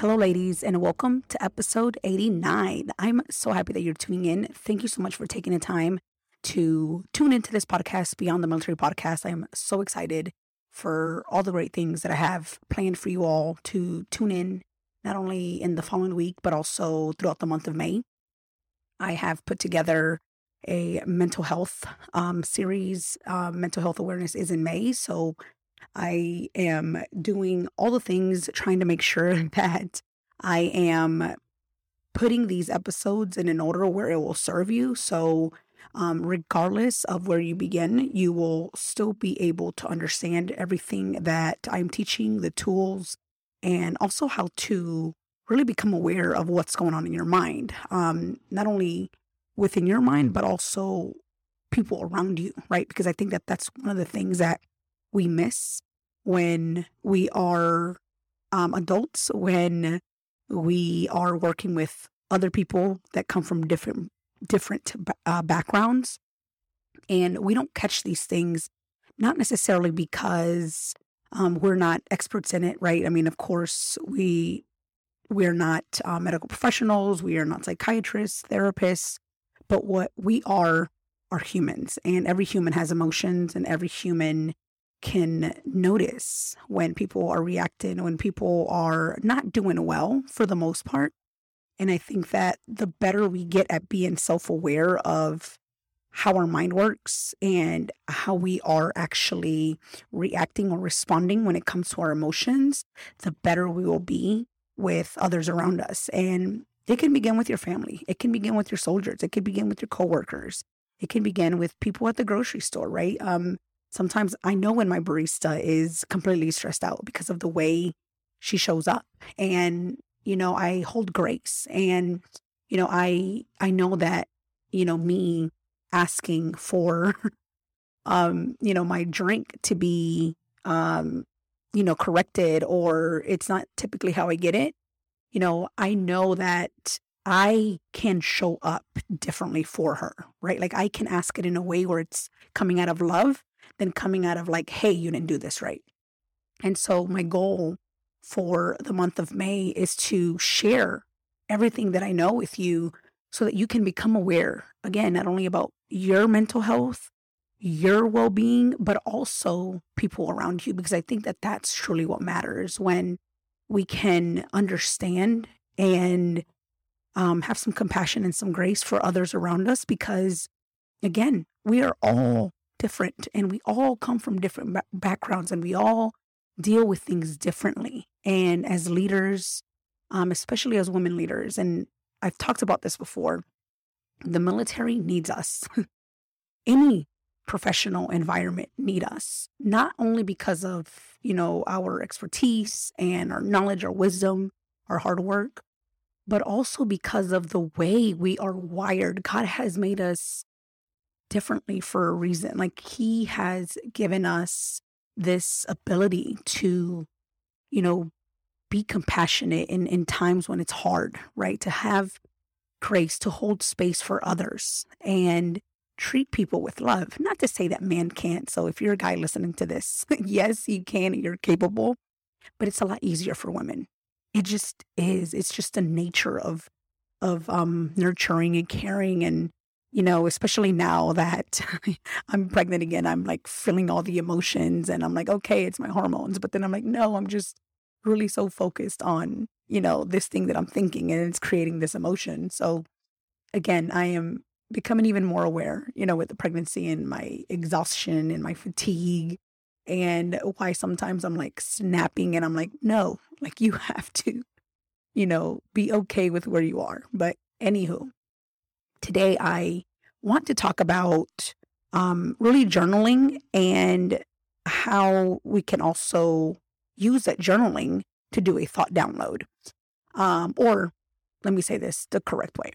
Hello, ladies, and welcome to episode 89. I'm so happy that you're tuning in. Thank you so much for taking the time to tune into this podcast, Beyond the Military Podcast. I am so excited for all the great things that I have planned for you all to tune in, not only in the following week, but also throughout the month of May. I have put together a mental health um, series. Uh, mental health awareness is in May. So I am doing all the things trying to make sure that I am putting these episodes in an order where it will serve you. So, um, regardless of where you begin, you will still be able to understand everything that I'm teaching, the tools, and also how to really become aware of what's going on in your mind. Um, not only within your mind, but also people around you, right? Because I think that that's one of the things that we miss when we are um, adults, when we are working with other people that come from different different uh, backgrounds, and we don't catch these things not necessarily because um, we're not experts in it, right? I mean, of course, we we're not uh, medical professionals, we are not psychiatrists, therapists, but what we are are humans, and every human has emotions, and every human can notice when people are reacting, when people are not doing well for the most part. And I think that the better we get at being self aware of how our mind works and how we are actually reacting or responding when it comes to our emotions, the better we will be with others around us. And it can begin with your family, it can begin with your soldiers, it can begin with your coworkers, it can begin with people at the grocery store, right? Um, sometimes I know when my barista is completely stressed out because of the way she shows up. And, you know, I hold grace. And, you know, I I know that, you know, me asking for um, you know, my drink to be um, you know, corrected or it's not typically how I get it. You know, I know that I can show up differently for her, right? Like I can ask it in a way where it's coming out of love than coming out of like, hey, you didn't do this right. And so my goal for the month of May is to share everything that I know with you so that you can become aware, again, not only about your mental health, your well being, but also people around you, because I think that that's truly what matters when we can understand and um, have some compassion and some grace for others around us, because again, we are all different and we all come from different backgrounds and we all deal with things differently. And as leaders, um, especially as women leaders, and I've talked about this before, the military needs us. Any professional environment need us, not only because of, you know, our expertise and our knowledge, our wisdom, our hard work, but also because of the way we are wired. God has made us differently for a reason. Like he has given us this ability to, you know, be compassionate in, in times when it's hard, right? To have grace, to hold space for others and treat people with love. Not to say that man can't. So if you're a guy listening to this, yes, you can, you're capable, but it's a lot easier for women. It just is. It's just the nature of of um nurturing and caring and you know, especially now that I'm pregnant again, I'm like feeling all the emotions and I'm like, okay, it's my hormones. But then I'm like, no, I'm just really so focused on, you know, this thing that I'm thinking and it's creating this emotion. So again, I am becoming even more aware, you know, with the pregnancy and my exhaustion and my fatigue and why sometimes I'm like snapping and I'm like, no, like you have to, you know, be okay with where you are. But anywho, today I want to talk about um, really journaling and how we can also use that journaling to do a thought download. Um, or let me say this the correct way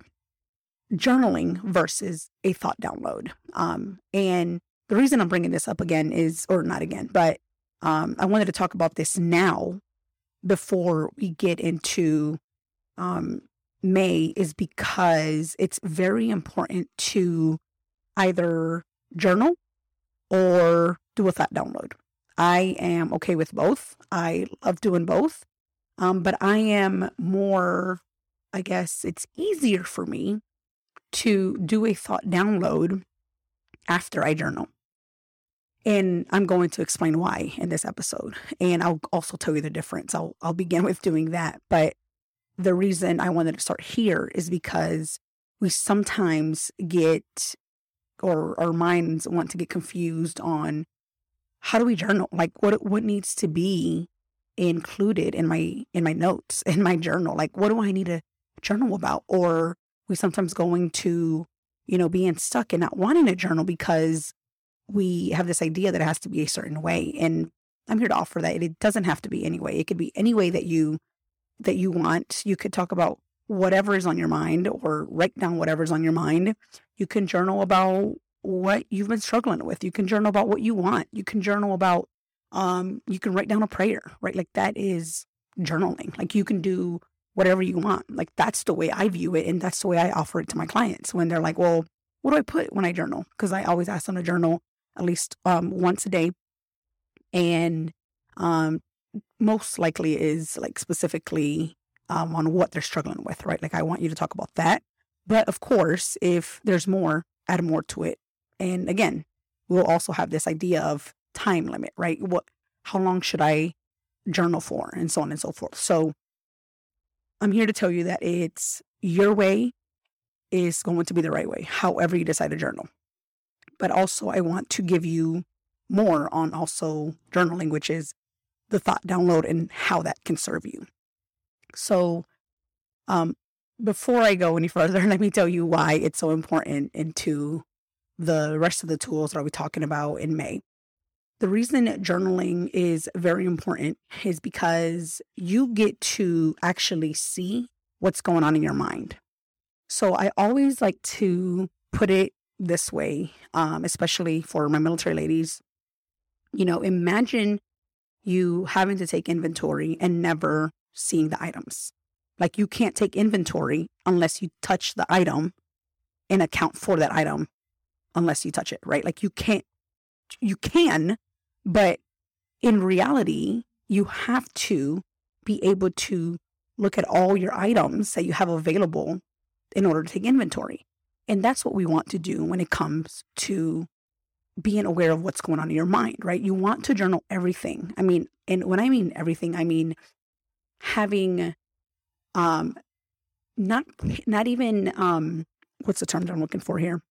journaling versus a thought download. Um, and the reason I'm bringing this up again is, or not again, but um, I wanted to talk about this now before we get into um, May, is because it's very important to either journal or do a thought download. I am okay with both. I love doing both. Um, but I am more, I guess it's easier for me to do a thought download after I journal. And I'm going to explain why in this episode. And I'll also tell you the difference. I'll I'll begin with doing that. But the reason I wanted to start here is because we sometimes get or our minds want to get confused on how do we journal? Like what what needs to be included in my in my notes in my journal? Like what do I need to journal about? Or we sometimes going to, you know, being stuck and not wanting to journal because we have this idea that it has to be a certain way. And I'm here to offer that it doesn't have to be any way. It could be any way that you that you want. You could talk about whatever is on your mind or write down whatever's on your mind. You can journal about what you've been struggling with. You can journal about what you want. You can journal about, um, you can write down a prayer, right? Like that is journaling. Like you can do whatever you want. Like that's the way I view it. And that's the way I offer it to my clients when they're like, well, what do I put when I journal? Because I always ask them to journal at least um, once a day. And um, most likely is like specifically um, on what they're struggling with, right? Like I want you to talk about that. But of course, if there's more, add more to it. And again, we'll also have this idea of time limit, right? What, how long should I journal for, and so on and so forth. So I'm here to tell you that it's your way is going to be the right way, however you decide to journal. But also, I want to give you more on also journaling, which is the thought download and how that can serve you. So, um, before I go any further, let me tell you why it's so important into the rest of the tools that I'll be talking about in May. The reason journaling is very important is because you get to actually see what's going on in your mind. So I always like to put it this way, um, especially for my military ladies. You know, imagine you having to take inventory and never seeing the items. Like you can't take inventory unless you touch the item and account for that item unless you touch it, right? Like you can't, you can, but in reality, you have to be able to look at all your items that you have available in order to take inventory. And that's what we want to do when it comes to being aware of what's going on in your mind, right? You want to journal everything. I mean, and when I mean everything, I mean having um not not even um what's the term I'm looking for here?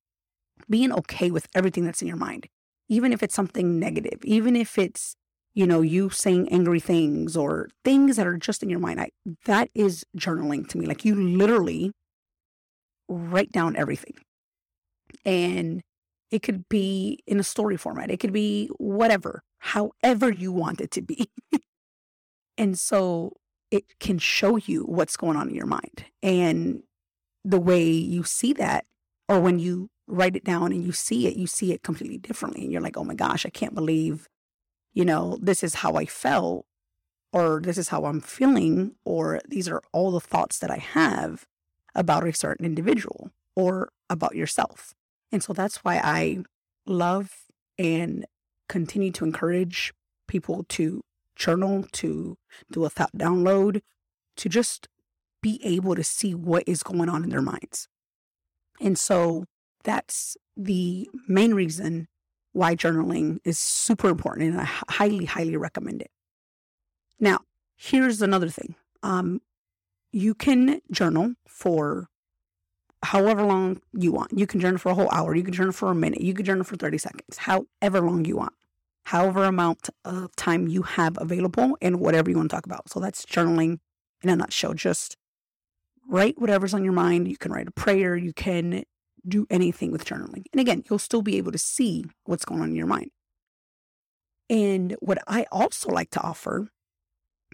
Being okay with everything that's in your mind even if it's something negative, even if it's, you know, you saying angry things or things that are just in your mind. I, that is journaling to me. Like you literally write down everything. And it could be in a story format, it could be whatever, however you want it to be. and so it can show you what's going on in your mind. And the way you see that, or when you write it down and you see it, you see it completely differently. And you're like, oh my gosh, I can't believe, you know, this is how I felt, or this is how I'm feeling, or these are all the thoughts that I have about a certain individual or about yourself. And so that's why I love and continue to encourage people to journal, to do a thought download, to just be able to see what is going on in their minds. And so that's the main reason why journaling is super important and I highly, highly recommend it. Now, here's another thing. Um, you can journal for however long you want. You can journal for a whole hour. You can journal for a minute. You can journal for 30 seconds, however long you want, however amount of time you have available and whatever you want to talk about. So that's journaling in a nutshell. Just write whatever's on your mind. You can write a prayer. You can do anything with journaling. And again, you'll still be able to see what's going on in your mind. And what I also like to offer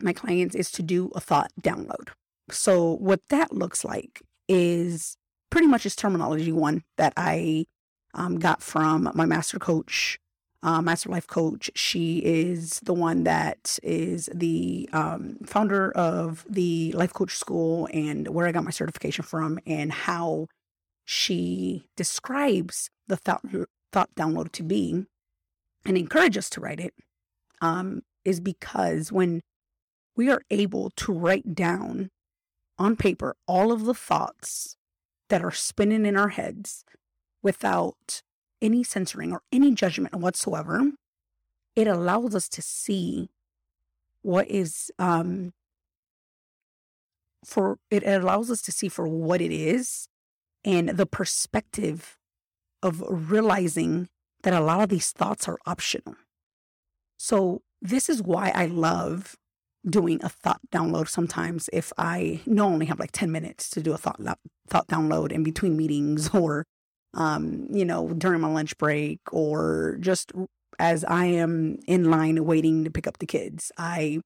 my clients is to do a thought download. So, what that looks like is pretty much is terminology one that I um, got from my master coach, uh, master life coach. She is the one that is the um, founder of the life coach school and where I got my certification from, and how she describes the thought thought download to be, and encourage us to write it, um, is because when we are able to write down on paper all of the thoughts that are spinning in our heads without any censoring or any judgment whatsoever, it allows us to see what is um for it allows us to see for what it is and the perspective of realizing that a lot of these thoughts are optional. So this is why I love doing a thought download sometimes if I only have like 10 minutes to do a thought thought download in between meetings or um, you know, during my lunch break or just as I am in line waiting to pick up the kids. I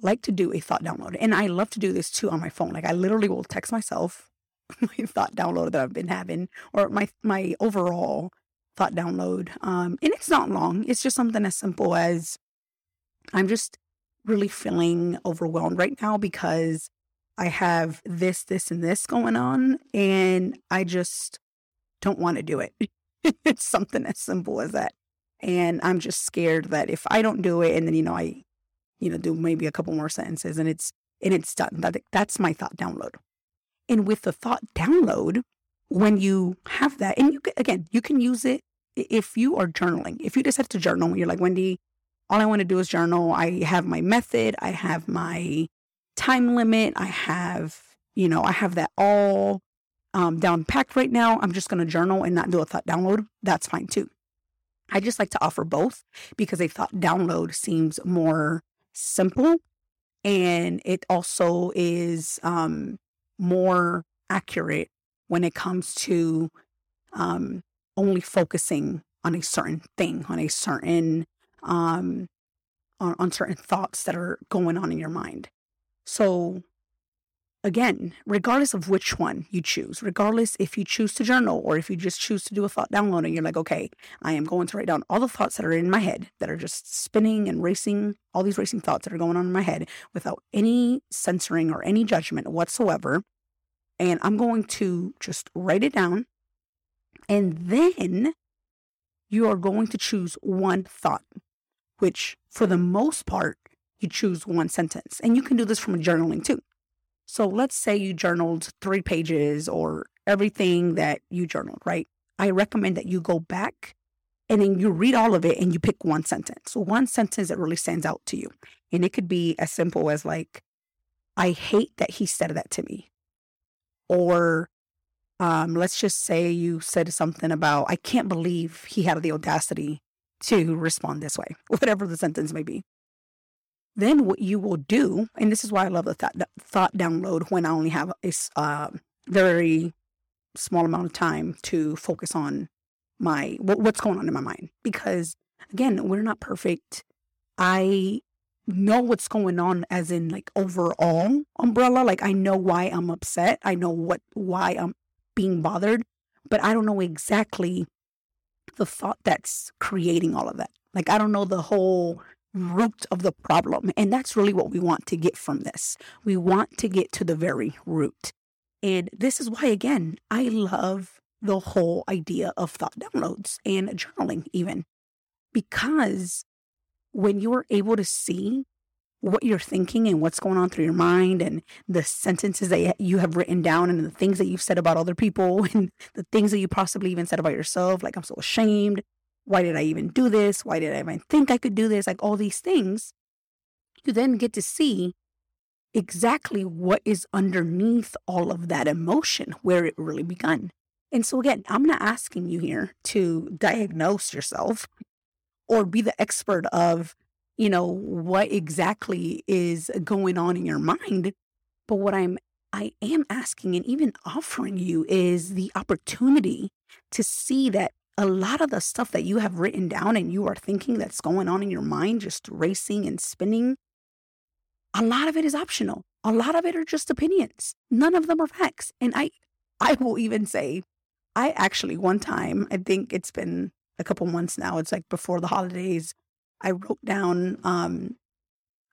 like to do a thought download. And I love to do this too on my phone. Like I literally will text myself my thought download that I've been having or my my overall thought download. Um, and it's not long. It's just something as simple as I'm just really feeling overwhelmed right now because I have this, this, and this going on, and I just don't want to do it. it's something as simple as that. And I'm just scared that if I don't do it, and then, you know, I, you know, do maybe a couple more sentences and it's, and it's done. That, that's my thought download. And with the thought download, when you have that, and you again, you can use it if you are journaling. If you decide to journal, you're like, Wendy, all I want to do is journal. I have my method, I have my time limit, I have, you know, I have that all um, down packed right now. I'm just going to journal and not do a thought download. That's fine too. I just like to offer both because a thought download seems more simple and it also is um, more accurate when it comes to um, only focusing on a certain thing, on a certain um, on, on certain thoughts that are going on in your mind. So, again, regardless of which one you choose, regardless if you choose to journal or if you just choose to do a thought download and you're like, okay, I am going to write down all the thoughts that are in my head that are just spinning and racing, all these racing thoughts that are going on in my head without any censoring or any judgment whatsoever. And I'm going to just write it down. And then you are going to choose one thought which for the most part, you choose one sentence. And you can do this from journaling too. So let's say you journaled three pages or everything that you journaled, right? I recommend that you go back and then you read all of it and you pick one sentence. So one sentence that really stands out to you. And it could be as simple as like, I hate that he said that to me. Or um, let's just say you said something about, I can't believe he had the audacity to respond this way, whatever the sentence may be. Then what you will do, and this is why I love the thought, thought download when I only have a uh, very small amount of time to focus on my what's going on in my mind. Because again we're not perfect. I know what's going on as in like overall umbrella like i know why i'm upset. I know what why i'm being bothered. But i don't know exactly the thought that's creating all of that. Like, I don't know the whole root of the problem. And that's really what we want to get from this. We want to get to the very root. And this is why, again, I love the whole idea of thought downloads and journaling, even because when you are able to see what you're thinking and what's going on through your mind and the sentences that you have written down and the things that you've said about other people and the things that you possibly even said about yourself. Like, I'm so ashamed. Why did I even do this? Why did I even think I could do this? Like, all these things. You then get to see exactly what is underneath all of that emotion, where it really begun. And so, again, I'm not asking you here to diagnose yourself or be the expert of, you know, what exactly is going on in your mind. But what I'm, I am asking and even offering you is the opportunity to see that a lot of the stuff that you have written down and you are thinking that's going on in your mind, just racing and spinning, a lot of it is optional. A lot of it are just opinions. None of them are facts. And I, I will even say, I actually one time, I think it's been a couple months now. It's like before the holidays. I wrote down, um,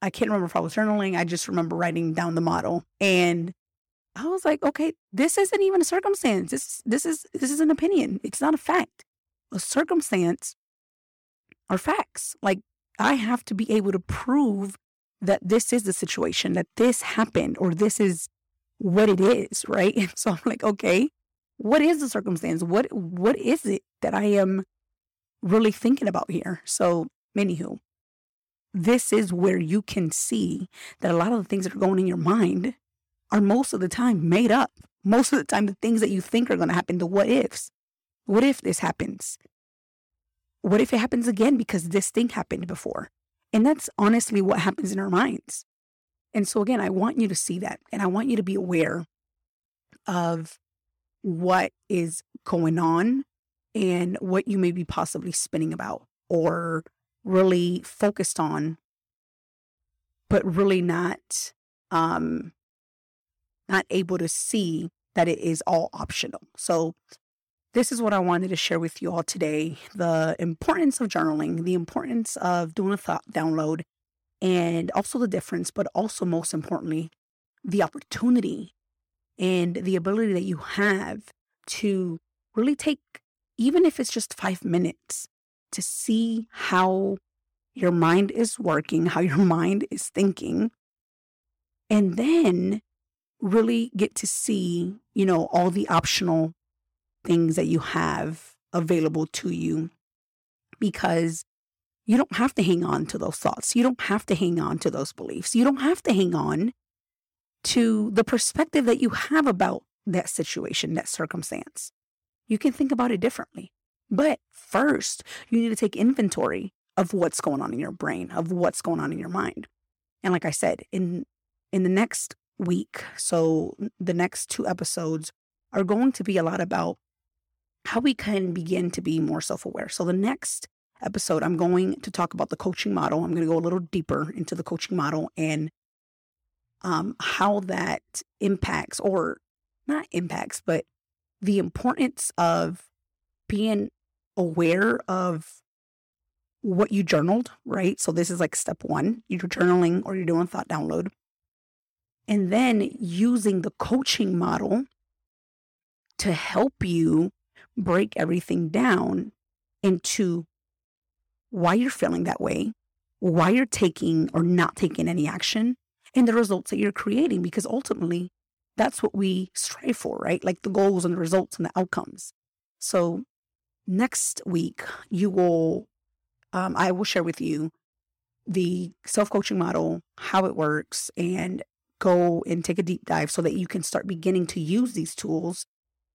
I can't remember if I was journaling. I just remember writing down the model. And I was like, okay, this isn't even a circumstance. This this is this is an opinion. It's not a fact. A circumstance are facts. Like I have to be able to prove that this is the situation, that this happened, or this is what it is, right? And so I'm like, okay, what is the circumstance? What what is it that I am really thinking about here? So, anywho, this is where you can see that a lot of the things that are going in your mind are most of the time made up. Most of the time, the things that you think are going to happen, the what ifs. What if this happens? What if it happens again because this thing happened before? And that's honestly what happens in our minds. And so, again, I want you to see that and I want you to be aware of what is going on and what you may be possibly spinning about or really focused on, but really not um, not able to see that it is all optional. So this is what I wanted to share with you all today. The importance of journaling, the importance of doing a thought download, and also the difference, but also most importantly, the opportunity and the ability that you have to really take, even if it's just five minutes, to see how your mind is working, how your mind is thinking, and then really get to see, you know, all the optional things that you have available to you because you don't have to hang on to those thoughts. You don't have to hang on to those beliefs. You don't have to hang on to the perspective that you have about that situation, that circumstance. You can think about it differently. But first, you need to take inventory of what's going on in your brain, of what's going on in your mind. And like I said, in in the next week, so the next two episodes are going to be a lot about how we can begin to be more self-aware. So the next episode I'm going to talk about the coaching model. I'm going to go a little deeper into the coaching model and um, how that impacts, or not impacts, but the importance of being aware of what you journaled, right? So this is like step one. You're journaling or you're doing thought download. And then using the coaching model to help you break everything down into why you're feeling that way, why you're taking or not taking any action, and the results that you're creating because ultimately that's what we strive for, right? Like the goals and the results and the outcomes. So next week, you will, um, I will share with you the self coaching model, how it works, and go and take a deep dive so that you can start beginning to use these tools.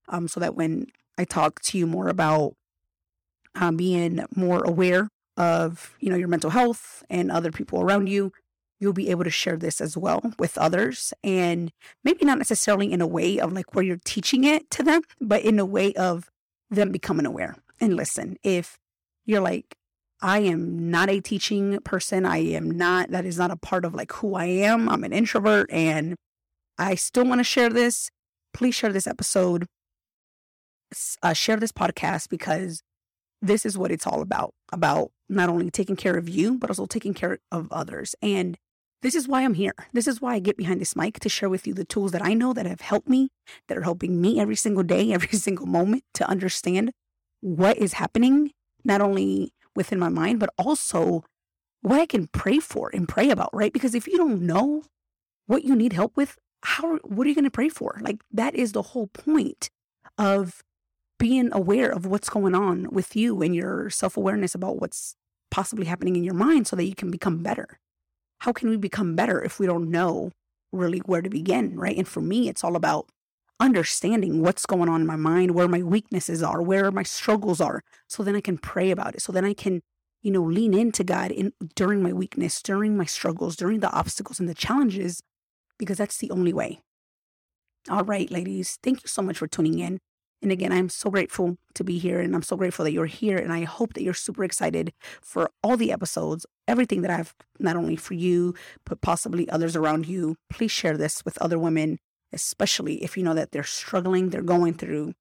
Um, so that when I talk to you more about um, being more aware of, you know, your mental health and other people around you, you'll be able to share this as well with others and maybe not necessarily in a way of like where you're teaching it to them but in a way of them becoming aware and listen if you're like i am not a teaching person i am not that is not a part of like who i am i'm an introvert and i still want to share this please share this episode uh, share this podcast because this is what it's all about about not only taking care of you but also taking care of others and this is why I'm here. This is why I get behind this mic to share with you the tools that I know that have helped me, that are helping me every single day, every single moment to understand what is happening, not only within my mind, but also what I can pray for and pray about, right? Because if you don't know what you need help with, how what are you going to pray for? Like that is the whole point of being aware of what's going on with you and your self-awareness about what's possibly happening in your mind so that you can become better how can we become better if we don't know really where to begin, right? And for me, it's all about understanding what's going on in my mind, where my weaknesses are, where my struggles are, so then I can pray about it. So then I can, you know, lean into God in during my weakness, during my struggles, during the obstacles and the challenges, because that's the only way. All right, ladies, thank you so much for tuning in. And again, I'm so grateful to be here and I'm so grateful that you're here. And I hope that you're super excited for all the episodes, everything that I've not only for you, but possibly others around you. Please share this with other women, especially if you know that they're struggling, they're going through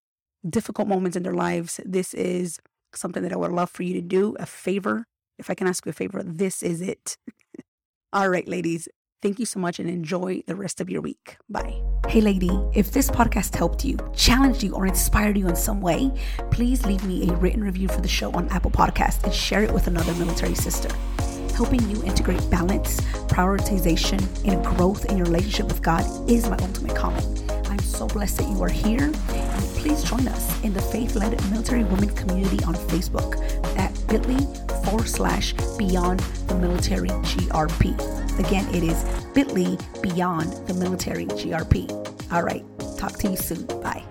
difficult moments in their lives. This is something that I would love for you to do a favor. If I can ask you a favor, this is it. all right, ladies, Thank you so much and enjoy the rest of your week. Bye. Hey, lady, if this podcast helped you, challenged you, or inspired you in some way, please leave me a written review for the show on Apple Podcast and share it with another military sister. Helping you integrate balance, prioritization, and growth in your relationship with God is my ultimate calling. I'm so blessed that you are here. And please join us in the faith led military women community on Facebook at bit.ly forward slash beyond the military GRP. Again, it is bit.ly beyond the military GRP. All right, talk to you soon. Bye.